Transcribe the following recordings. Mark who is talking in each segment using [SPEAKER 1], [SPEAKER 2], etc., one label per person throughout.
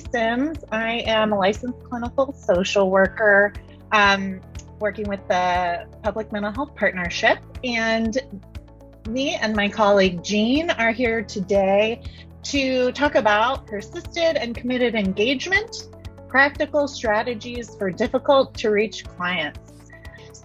[SPEAKER 1] Sims. I am a licensed clinical social worker um, working with the Public Mental Health Partnership. And me and my colleague Jean are here today to talk about persisted and committed engagement, practical strategies for difficult to reach clients.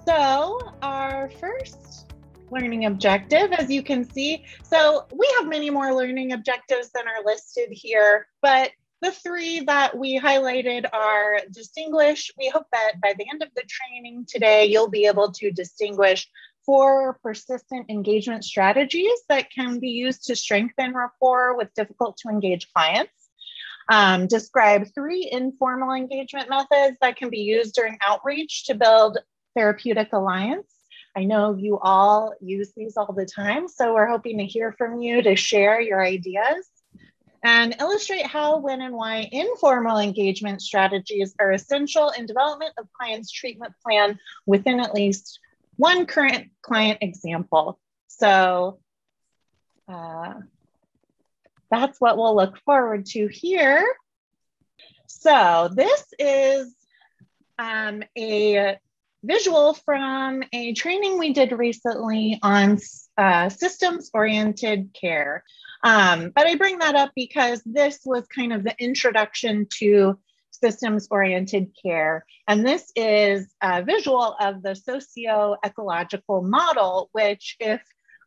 [SPEAKER 1] So, our first learning objective, as you can see, so we have many more learning objectives than are listed here, but the three that we highlighted are distinguish. We hope that by the end of the training today, you'll be able to distinguish four persistent engagement strategies that can be used to strengthen rapport with difficult to engage clients. Um, describe three informal engagement methods that can be used during outreach to build therapeutic alliance. I know you all use these all the time, so we're hoping to hear from you to share your ideas and illustrate how, when, and why informal engagement strategies are essential in development of clients' treatment plan within at least one current client example. So uh, that's what we'll look forward to here. So this is um, a visual from a training we did recently on uh, systems oriented care. Um, but I bring that up because this was kind of the introduction to systems oriented care. And this is a visual of the socio ecological model, which, if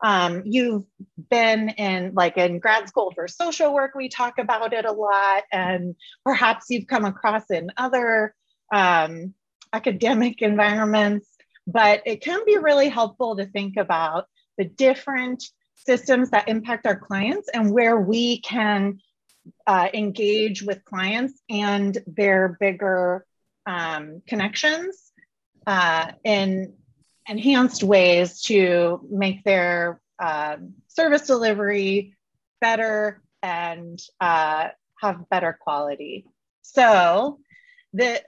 [SPEAKER 1] um, you've been in like in grad school for social work, we talk about it a lot, and perhaps you've come across in other um, academic environments, but it can be really helpful to think about the different systems that impact our clients and where we can uh, engage with clients and their bigger um, connections uh, in enhanced ways to make their uh, service delivery better and uh, have better quality. So the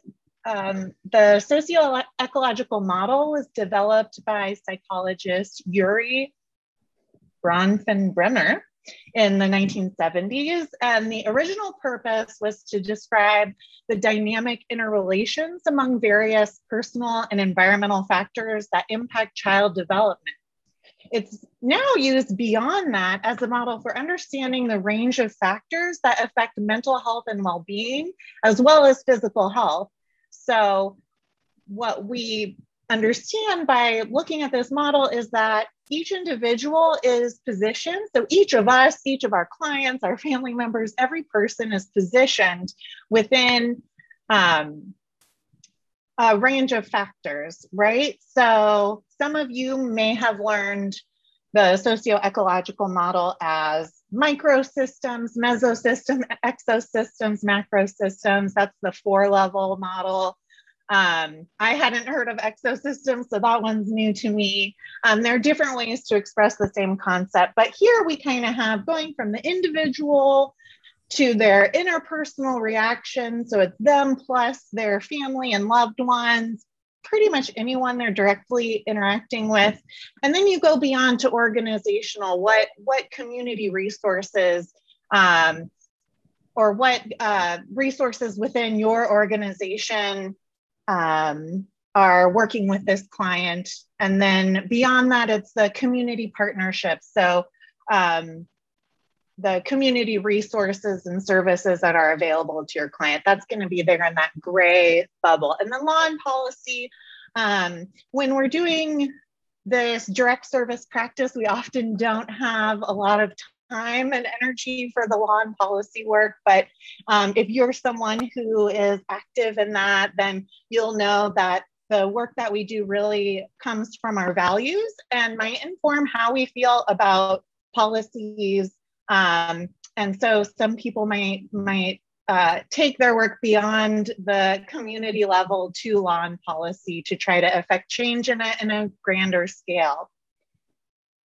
[SPEAKER 1] um, the socio-ecological model was developed by psychologist Urie Bronfenbrenner in the 1970s. And the original purpose was to describe the dynamic interrelations among various personal and environmental factors that impact child development. It's now used beyond that as a model for understanding the range of factors that affect mental health and well being, as well as physical health. So, what we understand by looking at this model is that each individual is positioned. So each of us, each of our clients, our family members, every person is positioned within um, a range of factors, right? So some of you may have learned the socio-ecological model as microsystems, mesosystem, exosystems, macrosystems. That's the four level model. Um, I hadn't heard of exosystems, so that one's new to me. Um, there are different ways to express the same concept, but here we kind of have going from the individual to their interpersonal reaction. So it's them plus their family and loved ones, pretty much anyone they're directly interacting with. And then you go beyond to organizational, what, what community resources um, or what uh, resources within your organization um, are working with this client. And then beyond that, it's the community partnership. So um, the community resources and services that are available to your client, that's going to be there in that gray bubble. And the law and policy, um, when we're doing this direct service practice, we often don't have a lot of time and energy for the law and policy work. But um, if you're someone who is active in that, then you'll know that the work that we do really comes from our values and might inform how we feel about policies. Um, and so some people might might uh, take their work beyond the community level to law and policy to try to affect change in a, in a grander scale.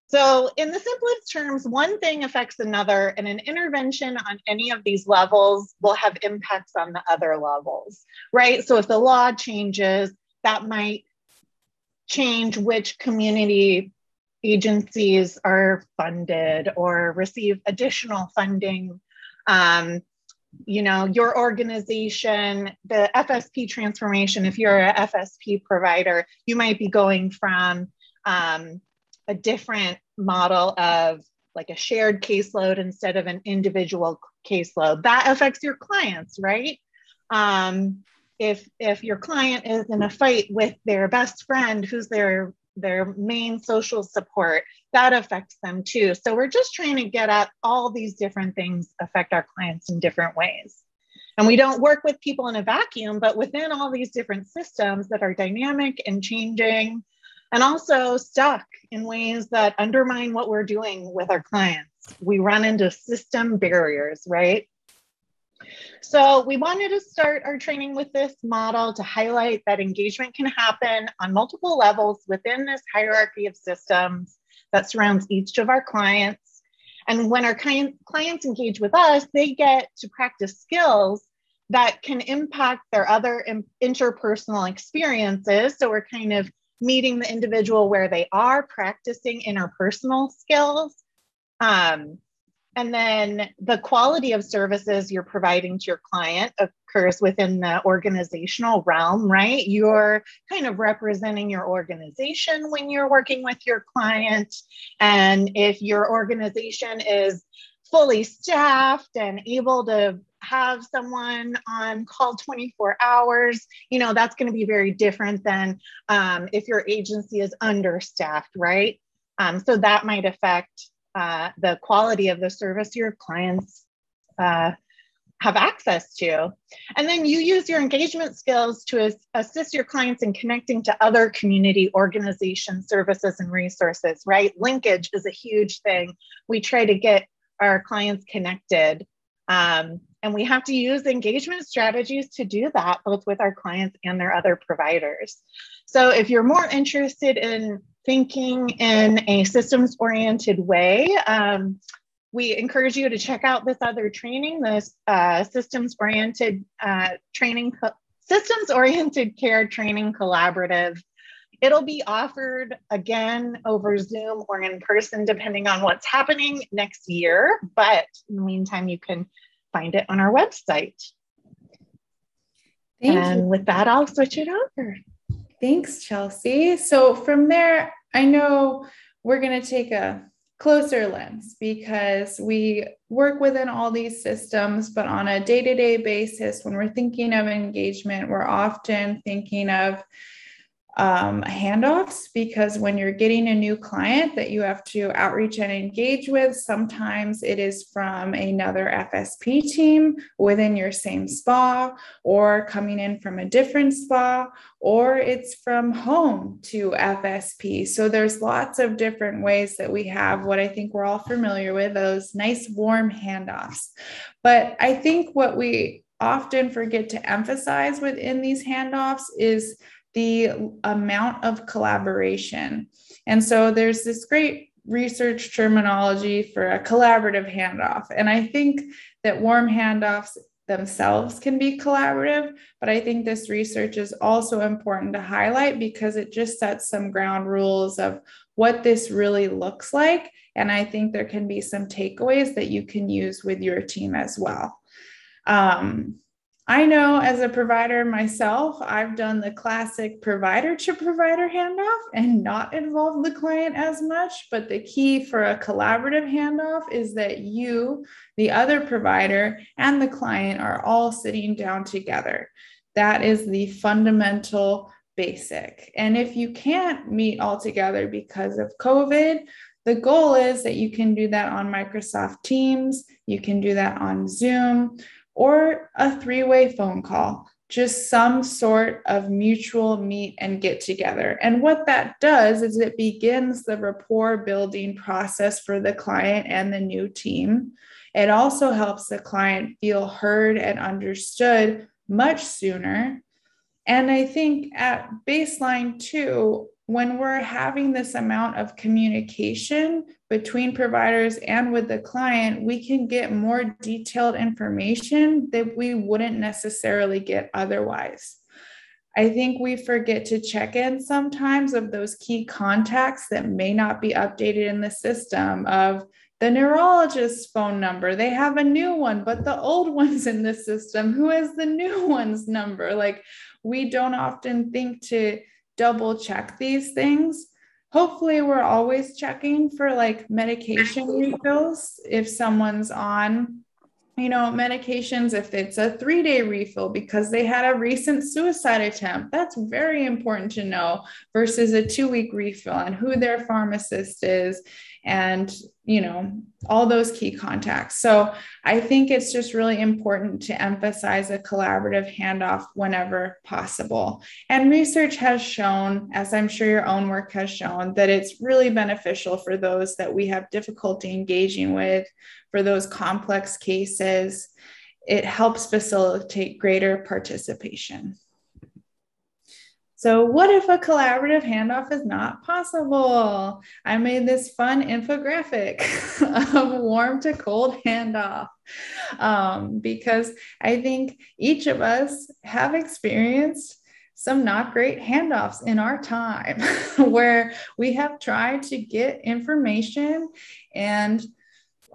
[SPEAKER 1] So, in the simplest terms, one thing affects another, and an intervention on any of these levels will have impacts on the other levels, right? So, if the law changes, that might change which community agencies are funded or receive additional funding. Um, you know your organization the fsp transformation if you're a fsp provider you might be going from um, a different model of like a shared caseload instead of an individual caseload that affects your clients right um, if if your client is in a fight with their best friend who's their their main social support that affects them too. So we're just trying to get at all these different things affect our clients in different ways. And we don't work with people in a vacuum but within all these different systems that are dynamic and changing and also stuck in ways that undermine what we're doing with our clients. We run into system barriers right so we wanted to start our training with this model to highlight that engagement can happen on multiple levels within this hierarchy of systems that surrounds each of our clients. And when our clients engage with us, they get to practice skills that can impact their other interpersonal experiences. So we're kind of meeting the individual where they are, practicing interpersonal skills. Um, and then the quality of services you're providing to your client occurs within the organizational realm, right? You're kind of representing your organization when you're working with your client. And if your organization is fully staffed and able to have someone on call 24 hours, you know, that's going to be very different than um, if your agency is understaffed, right? Um, so that might affect uh, the quality of the service your clients uh, have access to. And then you use your engagement skills to as- assist your clients in connecting to other community organizations, services, and resources, right? Linkage is a huge thing. We try to get our clients connected. Um, and we have to use engagement strategies to do that, both with our clients and their other providers. So if you're more interested in thinking in a systems oriented way. Um, we encourage you to check out this other training, this uh, systems oriented uh, training, systems oriented care training collaborative. It'll be offered again over Zoom or in person, depending on what's happening next year. But in the meantime, you can find it on our website. Thank and you. with that, I'll switch it over.
[SPEAKER 2] Thanks, Chelsea. So from there, I know we're going to take a closer lens because we work within all these systems, but on a day to day basis, when we're thinking of engagement, we're often thinking of um, handoffs because when you're getting a new client that you have to outreach and engage with, sometimes it is from another FSP team within your same spa, or coming in from a different spa, or it's from home to FSP. So there's lots of different ways that we have what I think we're all familiar with those nice warm handoffs. But I think what we often forget to emphasize within these handoffs is the amount of collaboration. And so there's this great research terminology for a collaborative handoff. And I think that warm handoffs themselves can be collaborative, but I think this research is also important to highlight because it just sets some ground rules of what this really looks like. And I think there can be some takeaways that you can use with your team as well. Um, I know as a provider myself, I've done the classic provider to provider handoff and not involved the client as much. But the key for a collaborative handoff is that you, the other provider, and the client are all sitting down together. That is the fundamental basic. And if you can't meet all together because of COVID, the goal is that you can do that on Microsoft Teams, you can do that on Zoom or a three way phone call, just some sort of mutual meet and get together. And what that does is it begins the rapport building process for the client and the new team. It also helps the client feel heard and understood much sooner. And I think at baseline, too, when we're having this amount of communication between providers and with the client, we can get more detailed information that we wouldn't necessarily get otherwise. I think we forget to check in sometimes of those key contacts that may not be updated in the system of the neurologist's phone number. They have a new one, but the old one's in the system. Who has the new one's number? Like, we don't often think to double check these things. Hopefully, we're always checking for like medication refills if someone's on you know, medications, if it's a three day refill because they had a recent suicide attempt, that's very important to know versus a two week refill and who their pharmacist is and you know all those key contacts. So i think it's just really important to emphasize a collaborative handoff whenever possible. And research has shown as i'm sure your own work has shown that it's really beneficial for those that we have difficulty engaging with for those complex cases. It helps facilitate greater participation so, what if a collaborative handoff is not possible? I made this fun infographic of warm to cold handoff um, because I think each of us have experienced some not great handoffs in our time where we have tried to get information and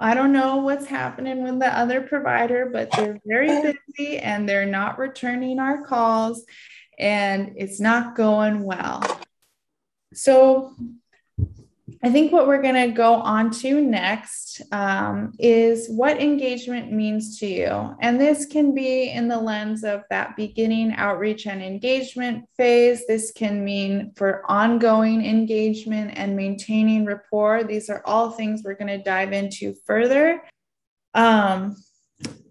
[SPEAKER 2] I don't know what's happening with the other provider, but they're very busy and they're not returning our calls and it's not going well. So, I think what we're going to go on to next um, is what engagement means to you. And this can be in the lens of that beginning outreach and engagement phase. This can mean for ongoing engagement and maintaining rapport. These are all things we're going to dive into further. Um,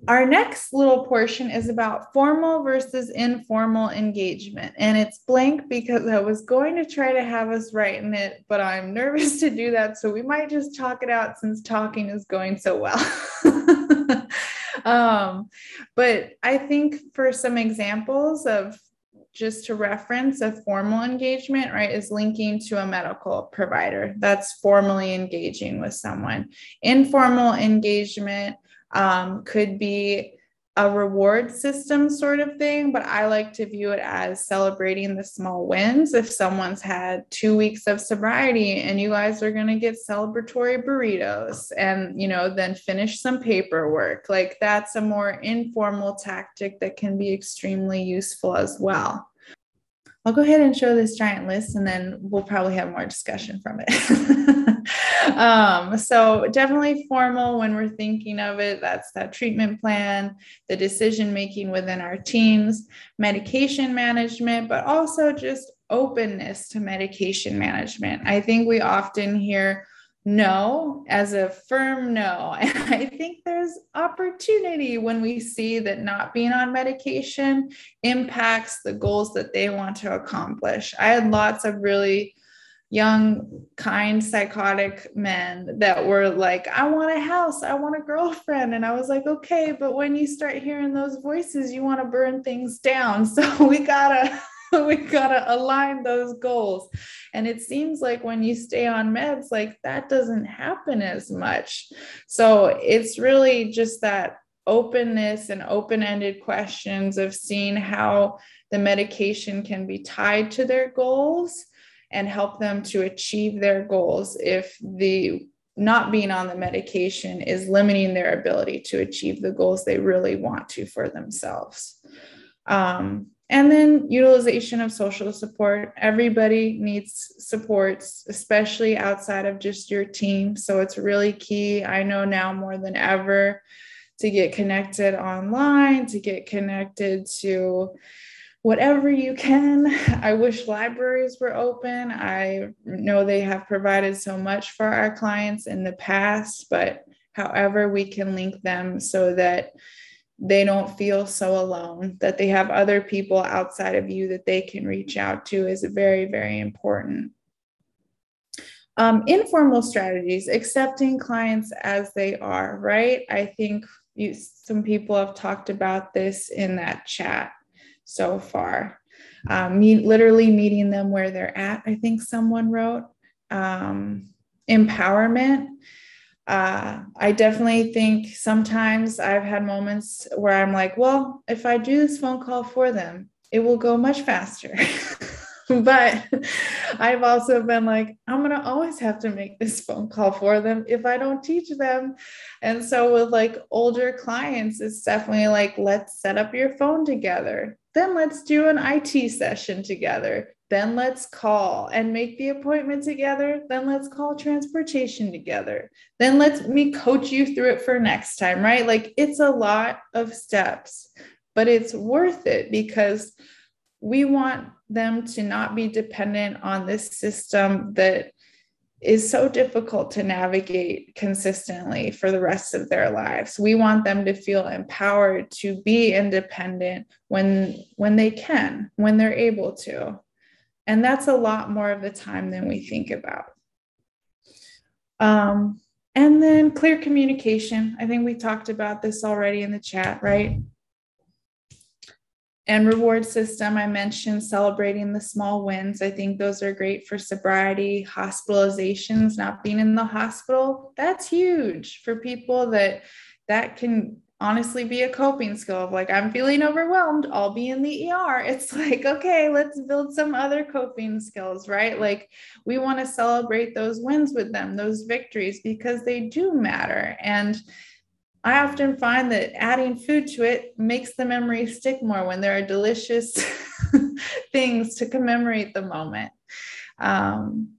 [SPEAKER 2] our next little portion is about formal versus informal engagement. And it's blank because I was going to try to have us write in it, but I'm nervous to do that. So we might just talk it out since talking is going so well. um, but I think for some examples of just to reference a formal engagement, right, is linking to a medical provider. That's formally engaging with someone. Informal engagement um, could be a reward system sort of thing, but I like to view it as celebrating the small wins. If someone's had two weeks of sobriety and you guys are going to get celebratory burritos and, you know, then finish some paperwork, like that's a more informal tactic that can be extremely useful as well. I'll go ahead and show this giant list and then we'll probably have more discussion from it. um, so, definitely formal when we're thinking of it. That's that treatment plan, the decision making within our teams, medication management, but also just openness to medication management. I think we often hear, no as a firm no. And I think there's opportunity when we see that not being on medication impacts the goals that they want to accomplish. I had lots of really young, kind, psychotic men that were like, I want a house, I want a girlfriend. And I was like, okay, but when you start hearing those voices, you want to burn things down. So we gotta we gotta align those goals. And it seems like when you stay on meds, like that doesn't happen as much. So it's really just that openness and open-ended questions of seeing how the medication can be tied to their goals and help them to achieve their goals if the not being on the medication is limiting their ability to achieve the goals they really want to for themselves. Um, and then utilization of social support. Everybody needs supports, especially outside of just your team. So it's really key. I know now more than ever to get connected online, to get connected to whatever you can. I wish libraries were open. I know they have provided so much for our clients in the past, but however, we can link them so that they don't feel so alone, that they have other people outside of you that they can reach out to is very, very important. Um, informal strategies, accepting clients as they are, right? I think you, some people have talked about this in that chat so far. Um, meet, literally meeting them where they're at, I think someone wrote. Um, empowerment uh, I definitely think sometimes I've had moments where I'm like, well, if I do this phone call for them, it will go much faster. but I've also been like, I'm going to always have to make this phone call for them if I don't teach them. And so with like older clients, it's definitely like, let's set up your phone together. Then let's do an IT session together. Then let's call and make the appointment together. Then let's call transportation together. Then let's me coach you through it for next time, right? Like it's a lot of steps, but it's worth it because we want them to not be dependent on this system that is so difficult to navigate consistently for the rest of their lives. We want them to feel empowered to be independent when when they can, when they're able to. And that's a lot more of the time than we think about. Um, and then clear communication. I think we talked about this already in the chat, right? And reward system. I mentioned celebrating the small wins. I think those are great for sobriety hospitalizations not being in the hospital. That's huge for people that that can honestly be a coping skill of like i'm feeling overwhelmed i'll be in the er it's like okay let's build some other coping skills right? Like we want to celebrate those wins with them those victories because they do matter. And I often find that adding food to it makes the memory stick more when there are delicious things to commemorate the moment. Um,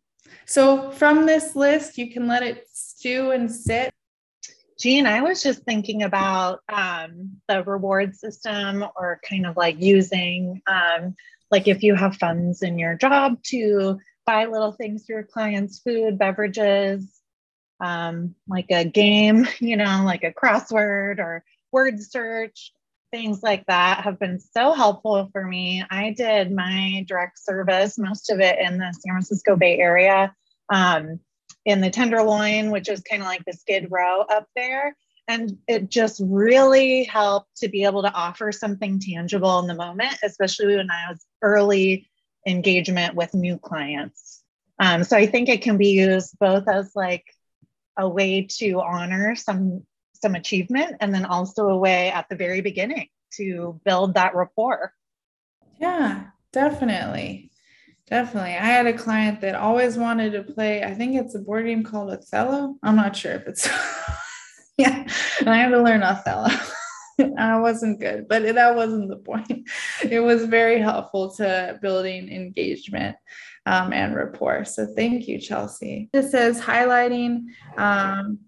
[SPEAKER 2] so, from this list, you can let it stew and sit.
[SPEAKER 1] Jean, I was just thinking about um, the reward system or kind of like using, um, like if you have funds in your job to buy little things for your clients, food, beverages, um, like a game, you know, like a crossword or word search, things like that have been so helpful for me. I did my direct service, most of it in the San Francisco Bay Area, um, in the Tenderloin, which is kind of like the Skid Row up there. And it just really helped to be able to offer something tangible in the moment, especially when I was early engagement with new clients. Um, so I think it can be used both as like a way to honor some some achievement and then also a way at the very beginning to build that rapport.
[SPEAKER 2] Yeah definitely. Definitely. I had a client that always wanted to play i think it's a board game called othello. I'm not sure if it's yeah and i had to learn othello. I wasn't good, but that wasn't the point. It was very helpful to building engagement um, and rapport. So thank you, Chelsea. This says highlighting um,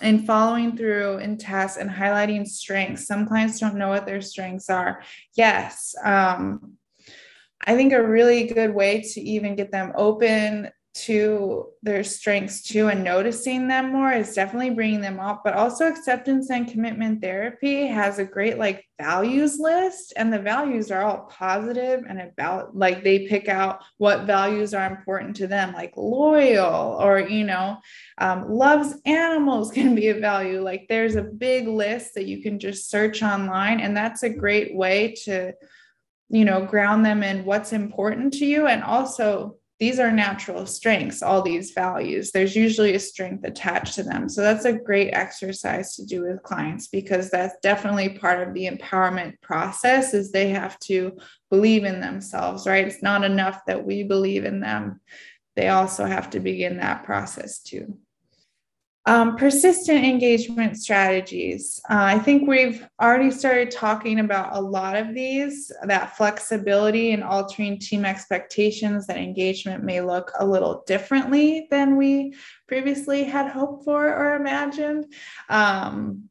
[SPEAKER 2] and following through in tasks and highlighting strengths. Some clients don't know what their strengths are. Yes. Um, I think a really good way to even get them open to their strengths too and noticing them more is definitely bringing them up but also acceptance and commitment therapy has a great like values list and the values are all positive and about like they pick out what values are important to them like loyal or you know um, loves animals can be a value. Like there's a big list that you can just search online and that's a great way to you know ground them in what's important to you and also these are natural strengths all these values. There's usually a strength attached to them. So that's a great exercise to do with clients because that's definitely part of the empowerment process is they have to believe in themselves right? It's not enough that we believe in them. They also have to begin that process too um, persistent engagement strategies. Uh, I think we've already started talking about a lot of these that flexibility and altering team expectations, that engagement may look a little differently than we previously had hoped for or imagined. Um,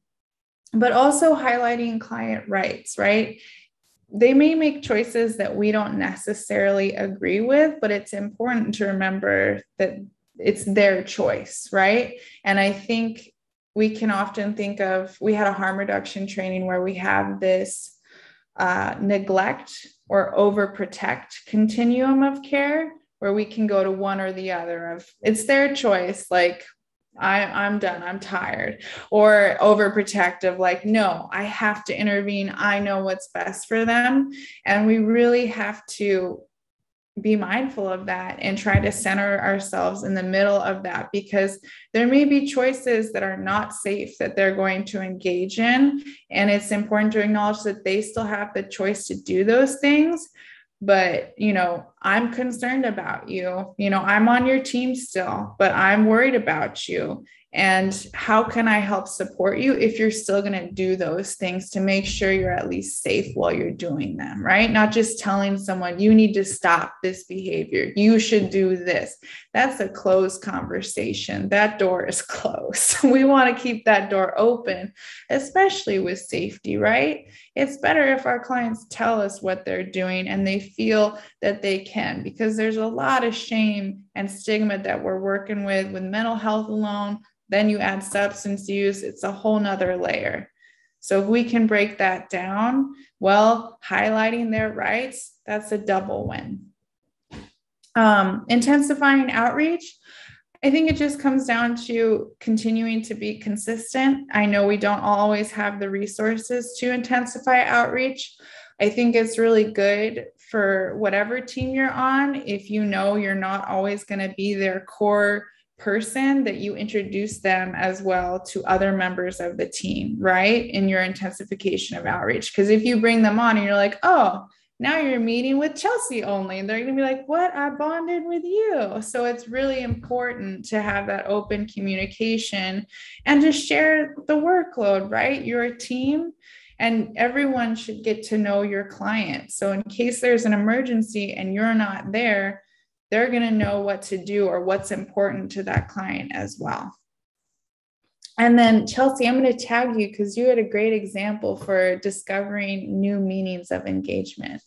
[SPEAKER 2] but also highlighting client rights, right? They may make choices that we don't necessarily agree with, but it's important to remember that it's their choice, right? And I think we can often think of we had a harm reduction training where we have this uh, neglect or overprotect continuum of care where we can go to one or the other of it's their choice like I, i'm done i'm tired or overprotective like no i have to intervene i know what's best for them and we really have to be mindful of that and try to center ourselves in the middle of that because there may be choices that are not safe that they're going to engage in. And it's important to acknowledge that they still have the choice to do those things. but you know i'm concerned about you you know i'm on your team still but i'm worried about you and how can i help support you if you're still going to do those things to make sure you're at least safe while you're doing them right? Not just telling someone you need to stop this behavior. You should do this. That's a closed conversation. That door is closed. We want to keep that door open especially with safety right it's better if our clients tell us what they're doing and they feel that they can because there's a lot of shame and stigma that we're working with with mental health alone then you add substance use, it's a whole nother layer. So if we can break that down, well, highlighting their rights, that's a double win. Um, intensifying outreach, I think it just comes down to continuing to be consistent. I know we don't always have the resources to intensify outreach. I think it's really good for whatever team you're on. If you know you're not always going to be their core person that you introduce them as well to other members of the team, right? In your intensification of outreach. Because if you bring them on and you're like, oh, now you're meeting with Chelsea only, and they're going to be like, what? I bonded with you. So it's really important to have that open communication and to share the workload, right? You're a team. And everyone should get to know your client. So, in case there's an emergency and you're not there, they're going to know what to do or what's important to that client as well. And then, Chelsea, I'm going to tag you because you had a great example for discovering new meanings of engagement.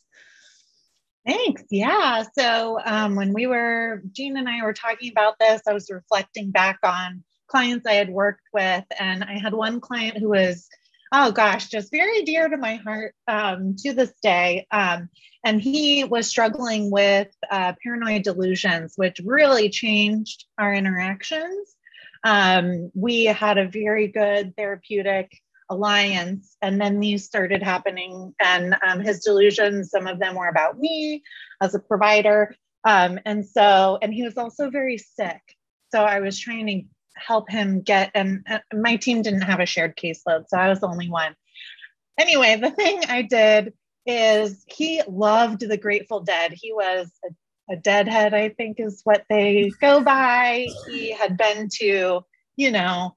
[SPEAKER 1] Thanks. Yeah. So, um, when we were, Jean and I were talking about this, I was reflecting back on clients I had worked with. And I had one client who was oh gosh, just very dear to my heart um, to this day. Um, and he was struggling with uh, paranoid delusions, which really changed our interactions. Um, we had a very good therapeutic alliance, and then these started happening. And um, his delusions, some of them were about me as a provider. Um, and so, and he was also very sick. So I was trying to help him get and uh, my team didn't have a shared caseload so i was the only one anyway the thing i did is he loved the grateful dead he was a, a deadhead i think is what they go by he had been to you know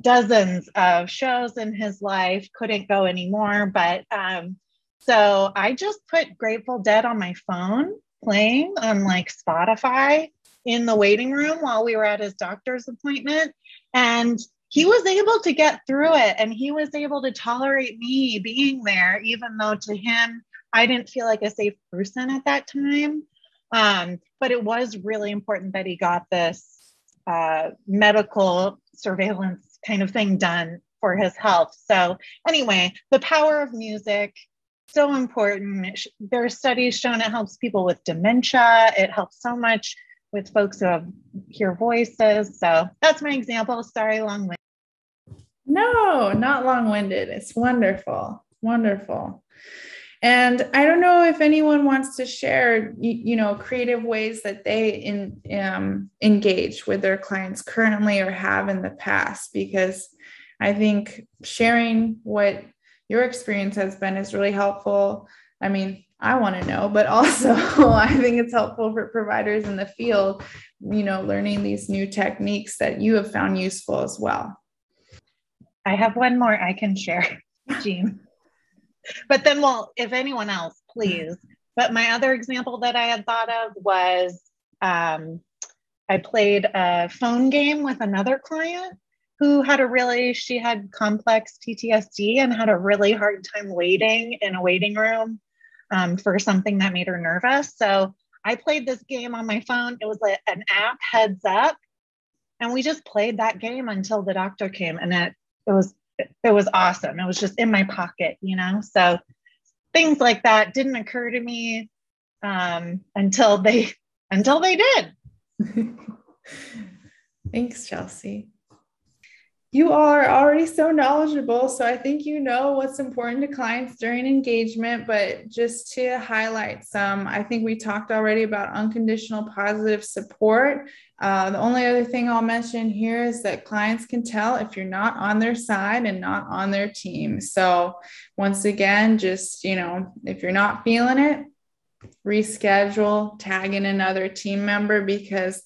[SPEAKER 1] dozens of shows in his life couldn't go anymore but um so i just put grateful dead on my phone playing on like spotify in the waiting room while we were at his doctor's appointment. And he was able to get through it and he was able to tolerate me being there, even though to him, I didn't feel like a safe person at that time. Um, but it was really important that he got this uh, medical surveillance kind of thing done for his health. So, anyway, the power of music so important. There are studies shown it helps people with dementia. It helps so much with folks who have hear voices. So that's my example. Sorry, long winded.
[SPEAKER 2] No, not long winded. It's wonderful. Wonderful. And I don't know if anyone wants to share, you, you know, creative ways that they in, um, engage with their clients currently or have in the past, because I think sharing what your experience has been is really helpful. I mean, I want to know, but also I think it's helpful for providers in the field, you know, learning these new techniques that you have found useful as well.
[SPEAKER 1] I have one more I can share, Jean. But then, well, if anyone else, please. But my other example that I had thought of was um, I played a phone game with another client who had a really, she had complex PTSD and had a really hard time waiting in a waiting room um, for something that made her nervous. So I played this game on my phone. It was a, an app, Heads Up, and we just played that game until the doctor came, and it it was it was awesome. It was just in my pocket, you know. So things like that didn't occur to me um, until they until they did.
[SPEAKER 2] Thanks, Chelsea. You are already so knowledgeable. So I think you know what's important to clients during engagement. But just to highlight some, I think we talked already about unconditional positive support. Uh, the only other thing I'll mention here is that clients can tell if you're not on their side and not on their team. So once again, just, you know, if you're not feeling it, reschedule, tag in another team member because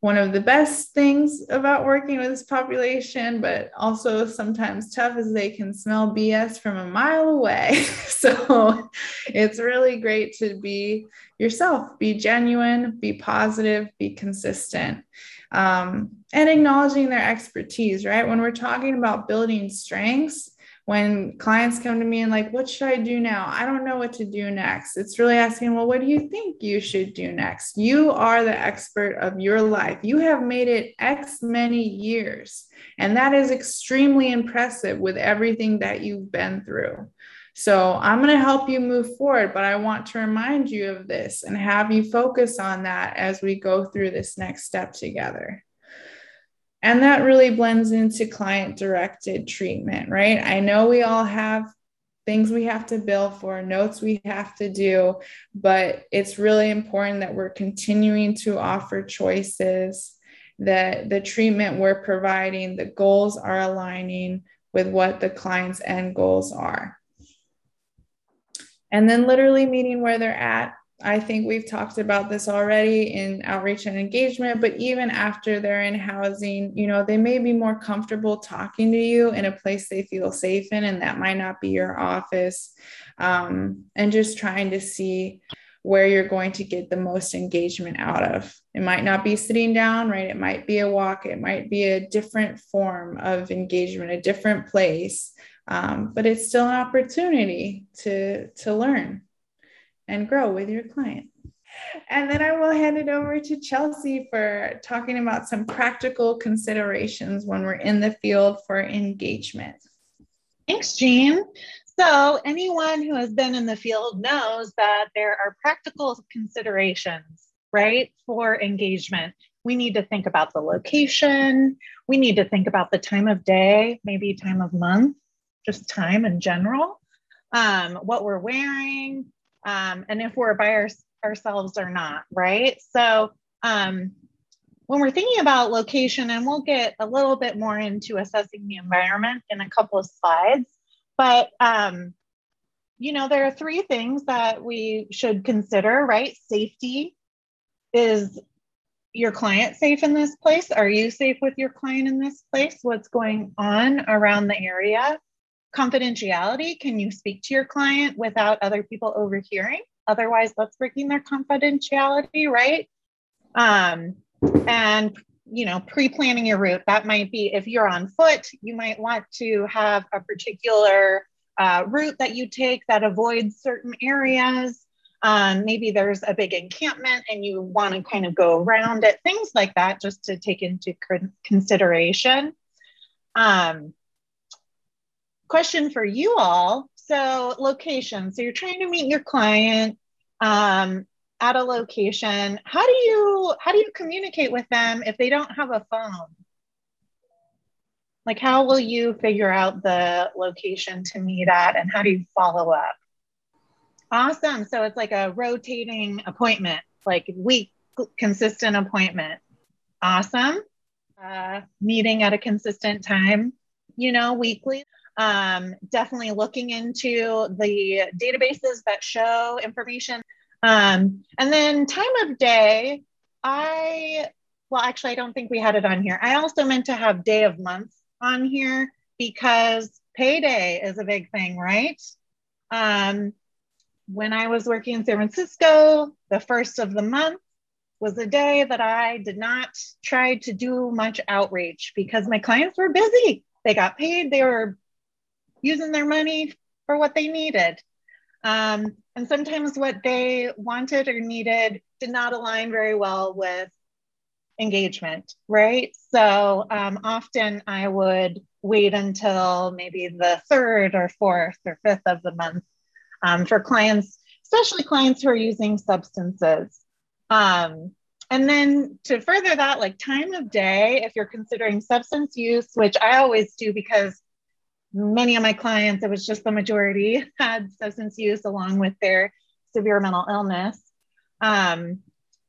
[SPEAKER 2] one of the best things about working with this population, but also sometimes tough, is they can smell BS from a mile away. so it's really great to be yourself, be genuine, be positive, be consistent. Um, and acknowledging their expertise, right? When we're talking about building strengths, when clients come to me and like what should i do now? I don't know what to do next. It's really asking well what do you think you should do next? You are the expert of your life. You have made it x many years and that is extremely impressive with everything that you've been through. So i'm going to help you move forward but i want to remind you of this and have you focus on that as we go through this next step together and that really blends into client directed treatment, right? I know we all have things we have to bill for, notes we have to do, but it's really important that we're continuing to offer choices, that the treatment we're providing, the goals are aligning with what the client's end goals are. And then literally meeting where they're at I think we've talked about this already in outreach and engagement, but even after they're in housing, you know, they may be more comfortable talking to you in a place they feel safe in, and that might not be your office. Um, and just trying to see where you're going to get the most engagement out of. It might not be sitting down, right? It might be a walk, it might be a different form of engagement, a different place, um, but it's still an opportunity to, to learn and grow with your client. And then I will hand it over to Chelsea for talking about some practical considerations when we're in the field for engagement.
[SPEAKER 1] Thanks, Jean. So, anyone who has been in the field knows that there are practical considerations, right, for engagement. We need to think about the location, we need to think about the time of day, maybe time of month, just time in general, um, what we're wearing, um, and if we're by our, ourselves or not, right? So um, when we're thinking about location, and we'll get a little bit more into assessing the environment in a couple of slides, but um, you know, there are three things that we should consider, right? Safety is your client safe in this place? Are you safe with your client in this place? What's going on around the area? Confidentiality. Can you speak to your client without other people overhearing? Otherwise that's breaking their confidentiality right? Um, and you know pre-planning your route. That might be if you're on foot you might want to have a particular uh, route that you take that avoids certain areas. Um, maybe there's a big encampment and you want to kind of go around it things like that just to take into consideration. Um, question for you all. So, location. So, you're trying to meet your client um, at a location. How do you how do you communicate with them if they don't have a phone? Like, how will you figure out the location to meet at, and how do you follow up? Awesome. So it's like a rotating appointment, like week consistent appointment. Awesome. Uh, meeting at a consistent time, you know, weekly um, definitely looking into the databases that show information. Um, and then time of day, I, well, actually, I don't think we had it on here. I also meant to have day of month on here because payday is a big thing, right? Um, when I was working in San Francisco, the first of the month was a day that I did not try to do much outreach because my clients were busy. They got paid, they were using their money for what they needed. Um, and sometimes what they wanted or needed did not align very well with engagement, right? So um, often I would wait until maybe the third or fourth or fifth of the month um, for clients, especially clients who are using substances. Um, and then to further that, like time of day, if you're considering substance use, which I always do because many of my clients, it was just the majority had substance use along with their severe mental illness. Um,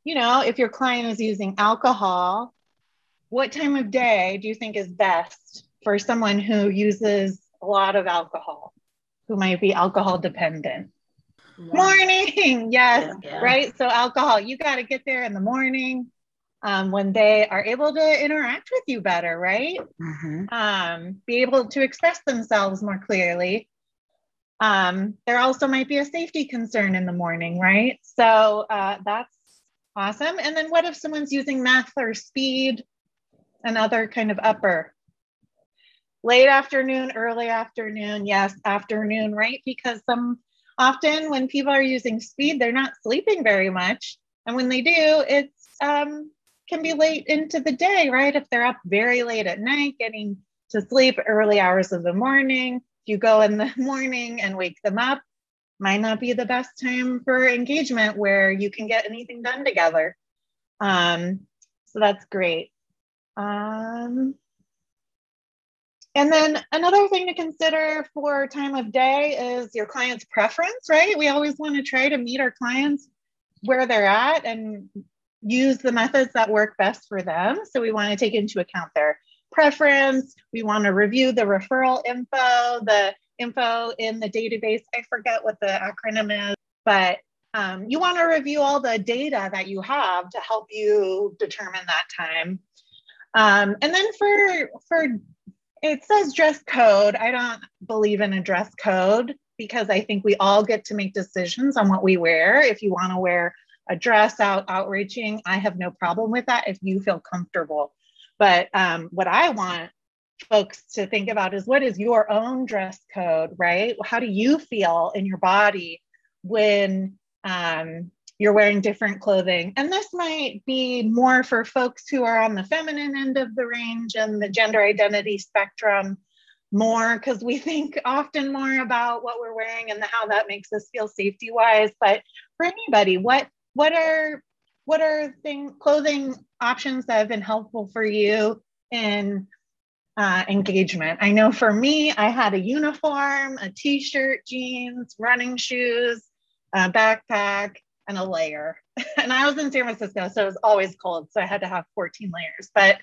[SPEAKER 1] you know, if your client is using alcohol, what time of day do you think is best for someone who uses a lot of alcohol, who might be alcohol dependent? Morning, yes, yeah, yeah. right. So, alcohol, you got to get there in the morning um, when they are able to interact with you better, right? Mm-hmm. Um, be able to express themselves more clearly. Um, there also might be a safety concern in the morning, right? So, uh, that's awesome. And then, what if someone's using meth or speed, another kind of upper? Late afternoon, early afternoon, yes, afternoon, right? Because some often when people are using speed, they're not sleeping very much. And when they do, it's um, can be late into the day, right? If they're up very late at night, getting to sleep early hours of the morning, if you go in the morning and wake them up, might not be the best time for engagement where you can get anything done together. Um, so that's great. Um, and then another thing to consider for time of day is your client's preference, right? We always want to try to meet our clients where they're at and use the methods that work best for them. So we want to take into account their preference. We want to review the referral info, the info in the database. I forget what the acronym is, but um, you want to review all the data that you have to help you determine that time. Um, and then for for it says dress code. I don't believe in a dress code because I think we all get to make decisions on what we wear. If you want to wear a dress out outreaching, I have no problem with that if you feel comfortable. But um, what I want folks to think about is what is your own dress code, right? How do you feel in your body when um, you're wearing different clothing. And this might be more for folks who are on the feminine end of the range and the gender identity spectrum more because we think often more about what we're wearing and how that makes us feel safety wise but for anybody what what are what are thing clothing options that have been helpful for you in uh, engagement i know for me i had a uniform a t-shirt jeans running shoes a backpack and a layer. And I was in San Francisco, so it was always cold. So I had to have 14 layers. But,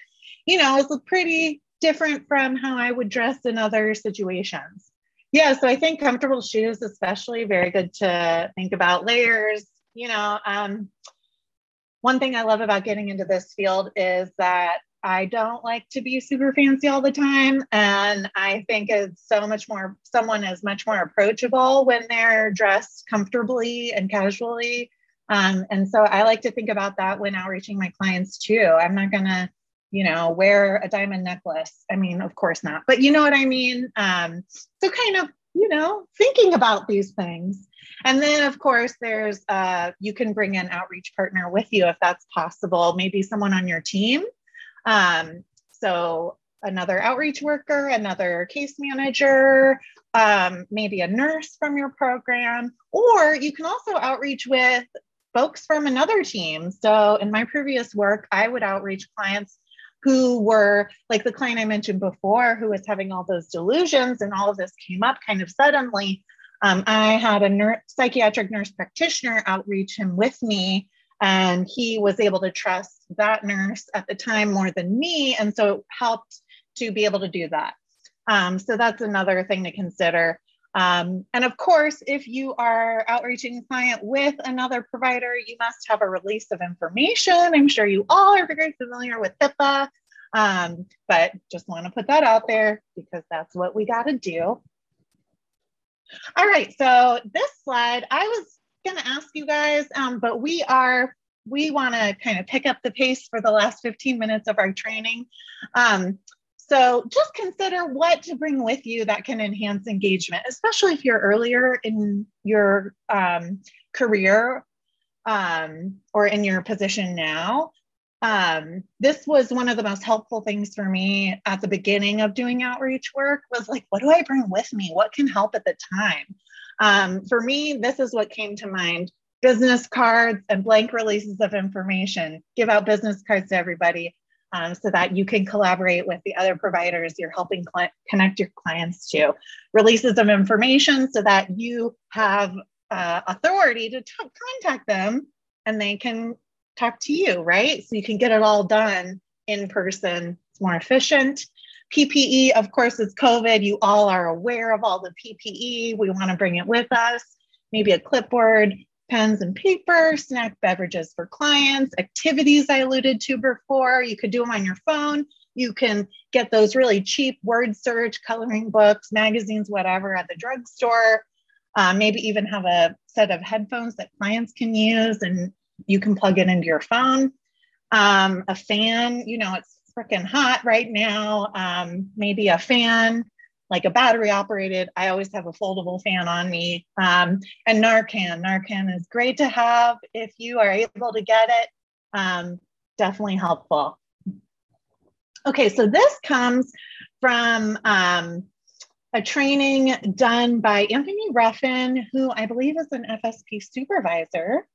[SPEAKER 1] you know, it was pretty different from how I would dress in other situations. Yeah, so I think comfortable shoes, especially, very good to think about layers. You know, um, one thing I love about getting into this field is that I don't like to be super fancy all the time. And I think it's so much more, someone is much more approachable when they're dressed comfortably and casually um, and so I like to think about that when outreaching my clients too. I'm not going to, you know, wear a diamond necklace. I mean, of course not, but you know what I mean? Um, so kind of, you know, thinking about these things. And then, of course, there's, uh, you can bring an outreach partner with you if that's possible, maybe someone on your team. Um, so another outreach worker, another case manager, um, maybe a nurse from your program, or you can also outreach with folks from another team. So in my previous work, I would outreach clients who were like the client I mentioned before, who was having all those delusions, and all of this came up kind of suddenly. Um, I had a psychiatric nurse practitioner outreach him with me, and he was able to trust that nurse at the time more than me. And so it helped to be able to do that. Um, so that's another thing to consider. Um, and of course, if you are outreaching a client with another provider, you must have a release of information. I'm sure you all are very familiar with HIPAA, um, but just want to put that out there because that's what we got to do. All right, so this slide, I was going to ask you guys, um, but we are, we want to kind of pick up the pace for the last 15 minutes of our training. Um, so just consider what to bring with you that can enhance engagement, especially if you're earlier in your um, career um, or in your position now. Um, this was one of the most helpful things for me at the beginning of doing outreach work was like, what do I bring with me? What can help at the time? Um, for me, this is what came to mind business cards and blank releases of information. Give out business cards to everybody um, so that you can collaborate with the other providers you're helping cl- connect your clients to. Releases of information so that you have uh, authority to t- contact them and they can talk to you, right? So you can get it all done in person. It's more efficient. PPE, of course, is COVID. You all are aware of all the PPE. We want to bring it with us. Maybe a clipboard, pens and paper, snack beverages for clients, activities I alluded to before. You could do them on your phone. You can get those really cheap word search, coloring books, magazines, whatever at the drugstore. Uh, maybe even have a set of headphones that clients can use and you can plug it into your phone. Um, a fan, you know, it's freaking hot right now. Um, maybe a fan, like a battery operated. I always have a foldable fan on me. Um, and Narcan. Narcan is great to have if you are able to get it. Um, definitely helpful. Okay, so this comes from um, a training done by Anthony Ruffin, who I believe is an FSP supervisor.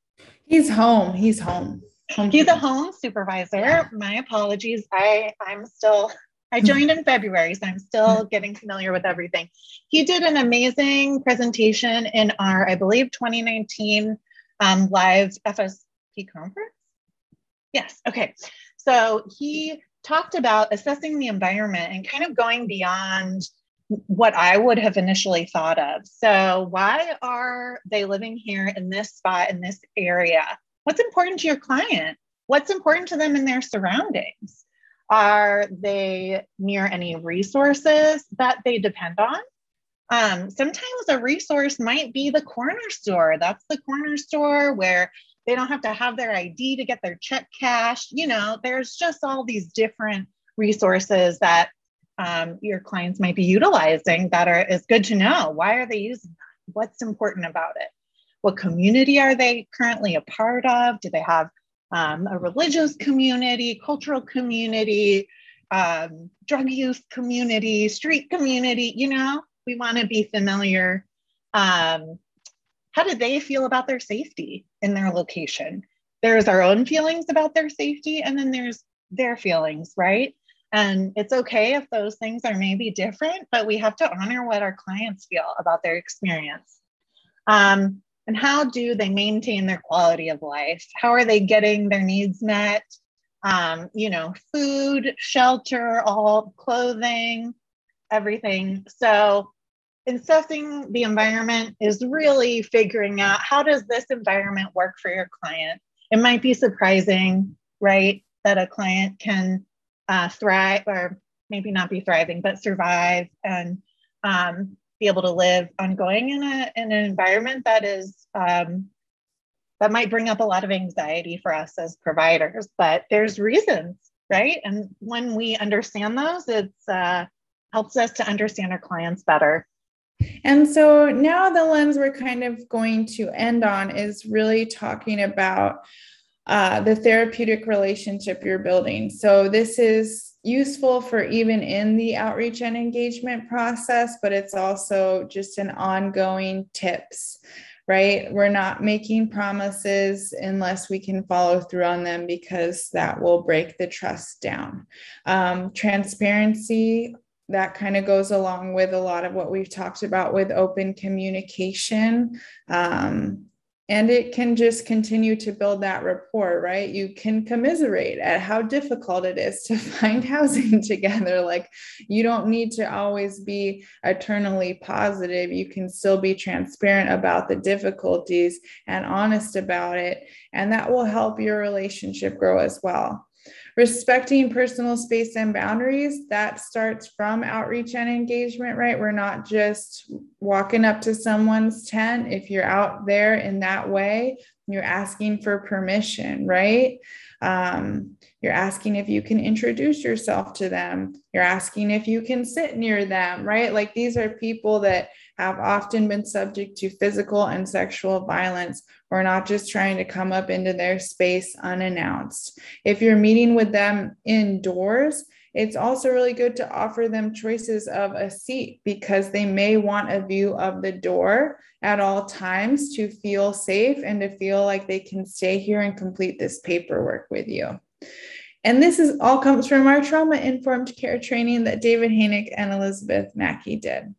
[SPEAKER 2] He's home. He's home.
[SPEAKER 1] He's a home supervisor. My apologies. I I'm still I joined in February, so I'm still getting familiar with everything. He did an amazing presentation in our, I believe, 2019 um, live FSP conference. Yes. Okay. So he talked about assessing the environment and kind of going beyond what I would have initially thought of. So, why are they living here in this spot in this area? What's important to your client? What's important to them in their surroundings? Are they near any resources that they depend on? Um, sometimes a resource might be the corner store. That's the corner store where they don't have to have their ID to get their check cashed. You know, there's just all these different resources that um, your clients might be utilizing that are is good to know. Why are they using that? What's important about it? What community are they currently a part of? Do they have um, a religious community, cultural community, um, drug use community, street community? You know, we want to be familiar. Um, how do they feel about their safety in their location? There's our own feelings about their safety, and then there's their feelings, right? And it's okay if those things are maybe different, but we have to honor what our clients feel about their experience. Um, and how do they maintain their quality of life? How are they getting their needs met? Um, you know, food, shelter, all clothing, everything. So assessing the environment is really figuring out how does this environment work for your client? It might be surprising, right, that a client can uh, thrive or maybe not be thriving, but survive and um, be able to live ongoing in, a, in an environment that is um, that might bring up a lot of anxiety for us as providers. But there's reasons, right? And when we understand those, it's uh, helps us to understand our clients better.
[SPEAKER 2] And so now the lens we're kind of going to end on is really talking about uh, the therapeutic relationship you're building. So, this is useful for even in the outreach and engagement process, but it's also just an ongoing tips, right? We're not making promises unless we can follow through on them because that will break the trust down. Um, transparency that kind of goes along with a lot of what we've talked about with open communication. Um, and it can just continue to build that rapport right? You can commiserate at how difficult it is to find housing together. Like you don't need to always be eternally positive. You can still be transparent about the difficulties and honest about it. And that will help your relationship grow as well respecting personal space and boundaries that starts from outreach and engagement right? We're not just walking up to someone's tent. If you're out there in that way you're asking for permission right um, you're asking if you can introduce yourself to them. You're asking if you can sit near them right? Like these are people that have often been subject to physical and sexual violence. Or not just trying to come up into their space unannounced. If you're meeting with them indoors, it's also really good to offer them choices of a seat because they may want a view of the door at all times to feel safe and to feel like they can stay here and complete this paperwork with you. And this is all comes from our trauma informed care training that David Hanick and Elizabeth Mackey did.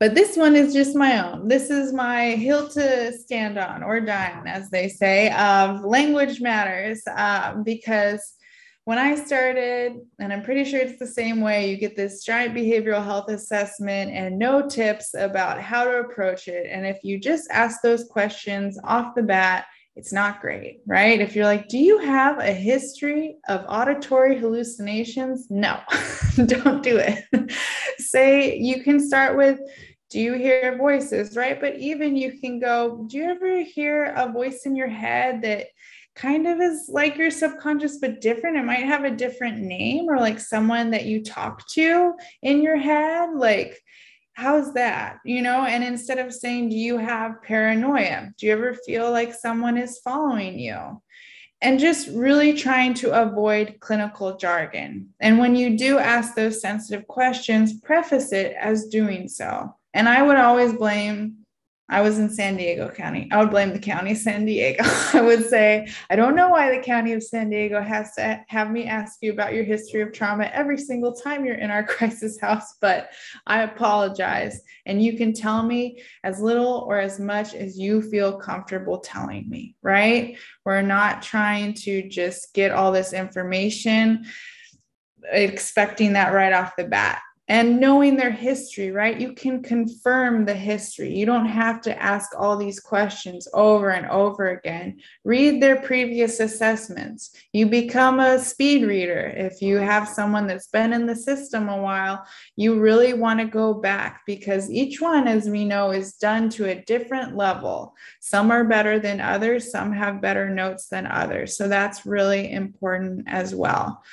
[SPEAKER 2] But this one is just my own. This is my hill to stand on or die on, as they say, of language matters um, because when I started, and I'm pretty sure it's the same way, you get this giant behavioral health assessment and no tips about how to approach it. And if you just ask those questions off the bat, it's not great, right? If you're like, do you have a history of auditory hallucinations? No, don't do it. Say you can start with, do you hear voices, right? But even you can go, do you ever hear a voice in your head that kind of is like your subconscious, but different? It might have a different name or like someone that you talk to in your head. Like, how's that you know? And instead of saying do you have paranoia? Do you ever feel like someone is following you? And just really trying to avoid clinical jargon. And when you do ask those sensitive questions preface it as doing so. And i would always blame I was in San Diego County. I would blame the county San Diego. I would say, I don't know why the county of San Diego has to have me ask you about your history of trauma every single time you're in our crisis house, but I apologize. And you can tell me as little or as much as you feel comfortable telling me, right? We're not trying to just get all this information expecting that right off the bat and knowing their history, right? You can confirm the history. You don't have to ask all these questions over and over again. Read their previous assessments. You become a speed reader. If you have someone that's been in the system a while, you really want to go back because each one, as we know, is done to a different level. Some are better than others, some have better notes than others. So that's really important as well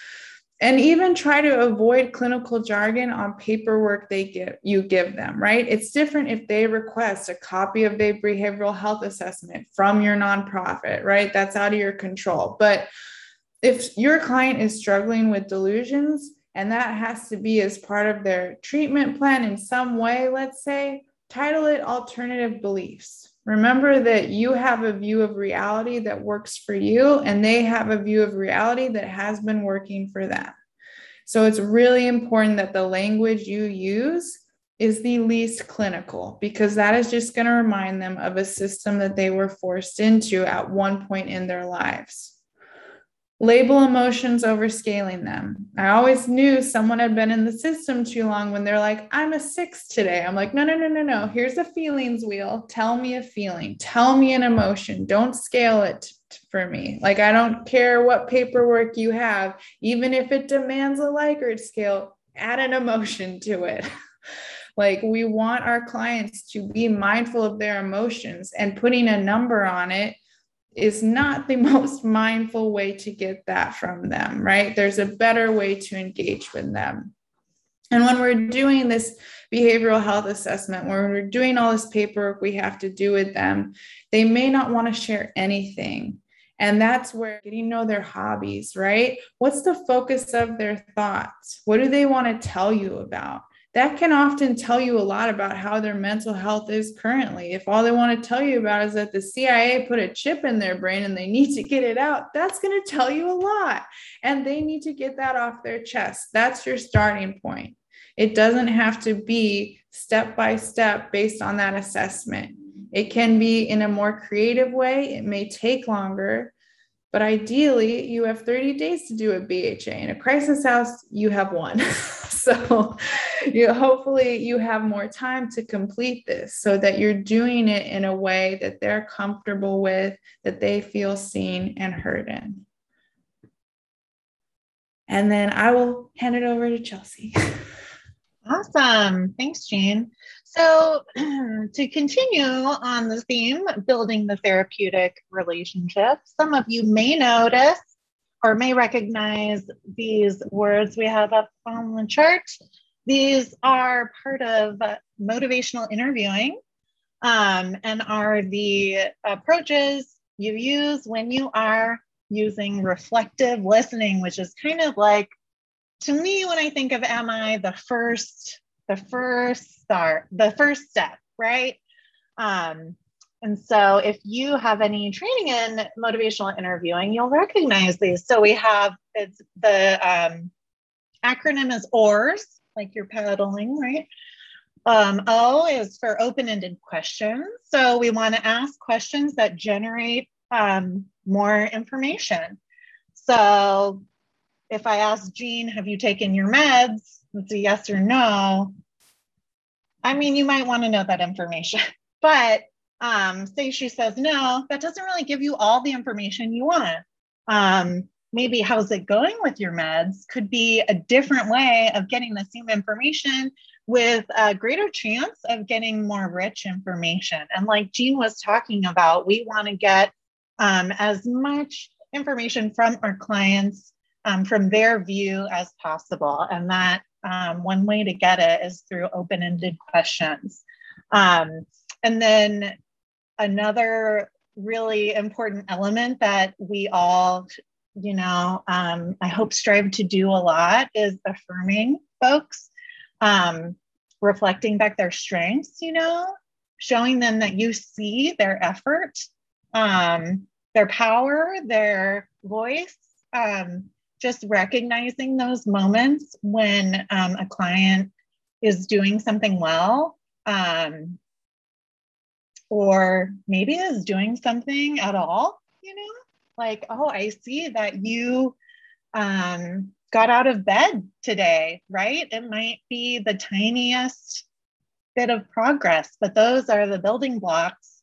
[SPEAKER 2] and even try to avoid clinical jargon on paperwork they give you give them right? It's different if they request a copy of their behavioral health assessment from your nonprofit right? That's out of your control. But if your client is struggling with delusions and that has to be as part of their treatment plan in some way let's say title it alternative beliefs Remember that you have a view of reality that works for you, and they have a view of reality that has been working for them. So it's really important that the language you use is the least clinical because that is just going to remind them of a system that they were forced into at one point in their lives. Label emotions over scaling them. I always knew someone had been in the system too long when they're like, I'm a six today. I'm like, no, no, no, no, no. Here's a feelings wheel. Tell me a feeling. Tell me an emotion. Don't scale it for me. Like, I don't care what paperwork you have, even if it demands a Likert scale, add an emotion to it. like, we want our clients to be mindful of their emotions, and putting a number on it is not the most mindful way to get that from them, right? There's a better way to engage with them. And when we're doing this behavioral health assessment, when we're doing all this paperwork we have to do with them, they may not want to share anything. And that's where getting to know their hobbies, right? What's the focus of their thoughts? What do they want to tell you about? That can often tell you a lot about how their mental health is currently. If all they want to tell you about is that the CIA put a chip in their brain and they need to get it out, that's going to tell you a lot. And they need to get that off their chest. That's your starting point. It doesn't have to be step by step based on that assessment. It can be in a more creative way, it may take longer. But ideally, you have 30 days to do a BHA. In a crisis house, you have one. so you hopefully you have more time to complete this so that you're doing it in a way that they're comfortable with that they feel seen and heard in and then i will hand it over to chelsea
[SPEAKER 1] awesome thanks jean so to continue on the theme building the therapeutic relationship some of you may notice or may recognize these words we have up on the chart. These are part of motivational interviewing um, and are the approaches you use when you are using reflective listening, which is kind of like to me, when I think of MI, the first, the first start, the first step, right? Um, and so if you have any training in motivational interviewing, you'll recognize these. So we have it's the um, acronym is OARS, like you're paddling, right? Um, o is for open-ended questions. So we want to ask questions that generate um, more information. So if I ask Jean, have you taken your meds? It's a yes or no. I mean, you might want to know that information, but um, say she says no, that doesn't really give you all the information you want. Um, maybe how's it going with your meds could be a different way of getting the same information with a greater chance of getting more rich information. And like Jean was talking about, we want to get um, as much information from our clients um, from their view as possible. And that um, one way to get it is through open ended questions. Um, and then another really important element that we all, you know, um, I hope strive to do a lot is affirming folks, um, reflecting back their strengths, you know, showing them that you see their effort, um, their power, their voice. Um, just recognizing those moments when um, a client is doing something well um, or maybe is doing something at all, you know, like, oh, I see that you um, got out of bed today, right? It might be the tiniest bit of progress, but those are the building blocks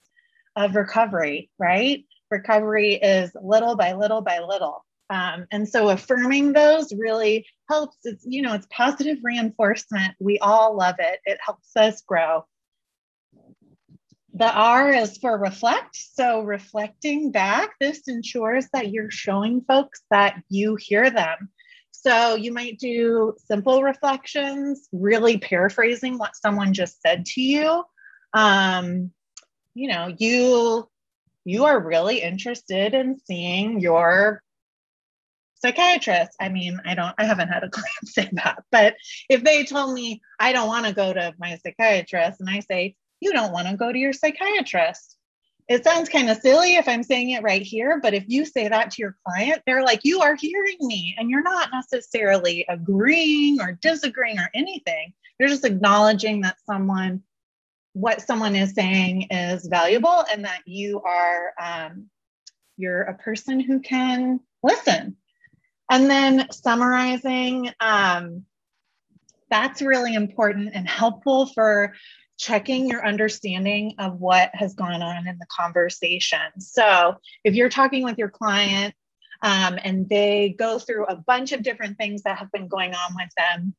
[SPEAKER 1] of recovery, right? Recovery is little by little by little. Um, and so affirming those really helps. It's, you know, it's positive reinforcement. We all love it. It helps us grow. The R is for reflect. So reflecting back, this ensures that you're showing folks that you hear them. So you might do simple reflections, really paraphrasing what someone just said to you. Um, you know, you you are really interested in seeing your psychiatrist. I mean, I don't, I haven't had a client say that, but if they told me I don't want to go to my psychiatrist and I say, you don't want to go to your psychiatrist, it sounds kind of silly if I'm saying it right here, but if you say that to your client, they're like, you are hearing me and you're not necessarily agreeing or disagreeing or anything. You're just acknowledging that someone, what someone is saying is valuable and that you are, um, you're a person who can listen and then summarizing, um, that's really important and helpful for checking your understanding of what has gone on in the conversation. So if you're talking with your client um, and they go through a bunch of different things that have been going on with them,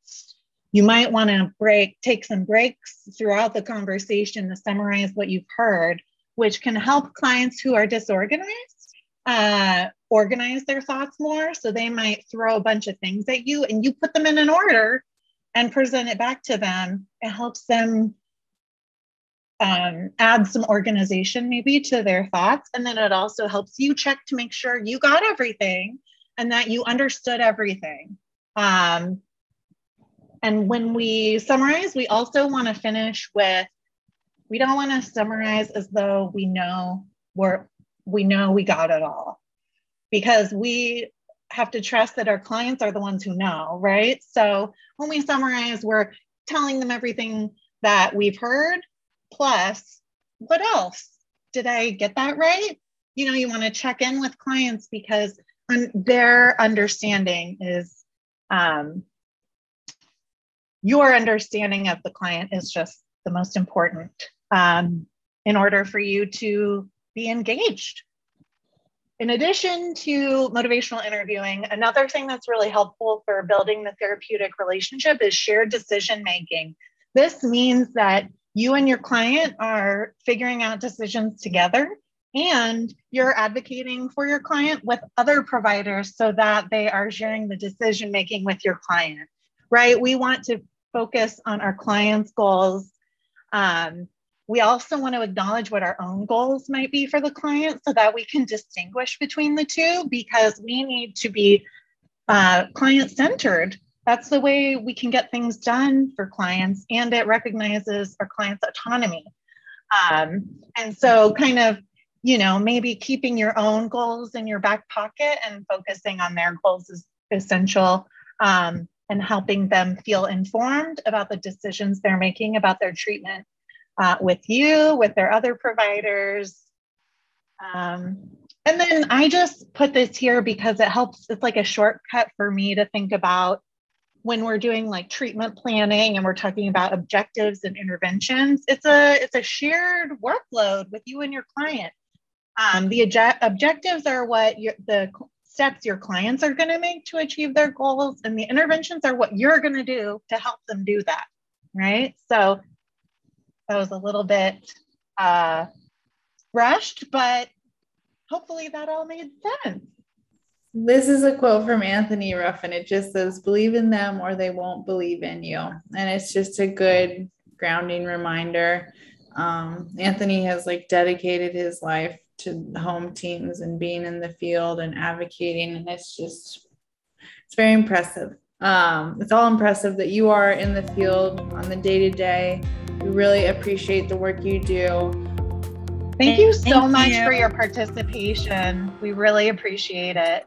[SPEAKER 1] you might want to break, take some breaks throughout the conversation to summarize what you've heard, which can help clients who are disorganized uh, organize their thoughts more. So they might throw a bunch of things at you and you put them in an order and present it back to them. It helps them um, add some organization maybe to their thoughts. And then it also helps you check to make sure you got everything and that you understood everything. Um, and when we summarize, we also want to finish with we don't want to summarize as though we know we're we know we got it all because we have to trust that our clients are the ones who know, right? So when we summarize, we're telling them everything that we've heard, plus what else? Did I get that right? You know, you want to check in with clients because their understanding is um, your understanding of the client is just the most important um, in order for you to be engaged in addition to motivational interviewing, another thing that's really helpful for building the therapeutic relationship is shared decision making. This means that you and your client are figuring out decisions together and you're advocating for your client with other providers so that they are sharing the decision making with your client, right? We want to focus on our client's goals um, we also want to acknowledge what our own goals might be for the client so that we can distinguish between the two because we need to be uh, client centered that's the way we can get things done for clients and it recognizes our clients autonomy. Um, and so kind of you know maybe keeping your own goals in your back pocket and focusing on their goals is essential um, and helping them feel informed about the decisions they're making about their treatment uh, with you with their other providers. Um, and then i just put this here because it helps it's like a shortcut for me to think about when we're doing like treatment planning and we're talking about objectives and interventions it's a it's a shared workload with you and your client. Um, the obje- objectives are what the steps your clients are going to make to achieve their goals and the interventions are what you're going to do to help them do that right? So that was a little bit uh, rushed but hopefully that all made sense
[SPEAKER 2] this is a quote from Anthony Ruffin. It just says, believe in them or they won't believe in you. And it's just a good grounding reminder. Um, Anthony has like dedicated his life to home teams and being in the field and advocating. And it's just, it's very impressive. Um, it's all impressive that you are in the field on the day to day. We really appreciate the work you do.
[SPEAKER 1] Thank you so Thank much you. for your participation. We really appreciate it.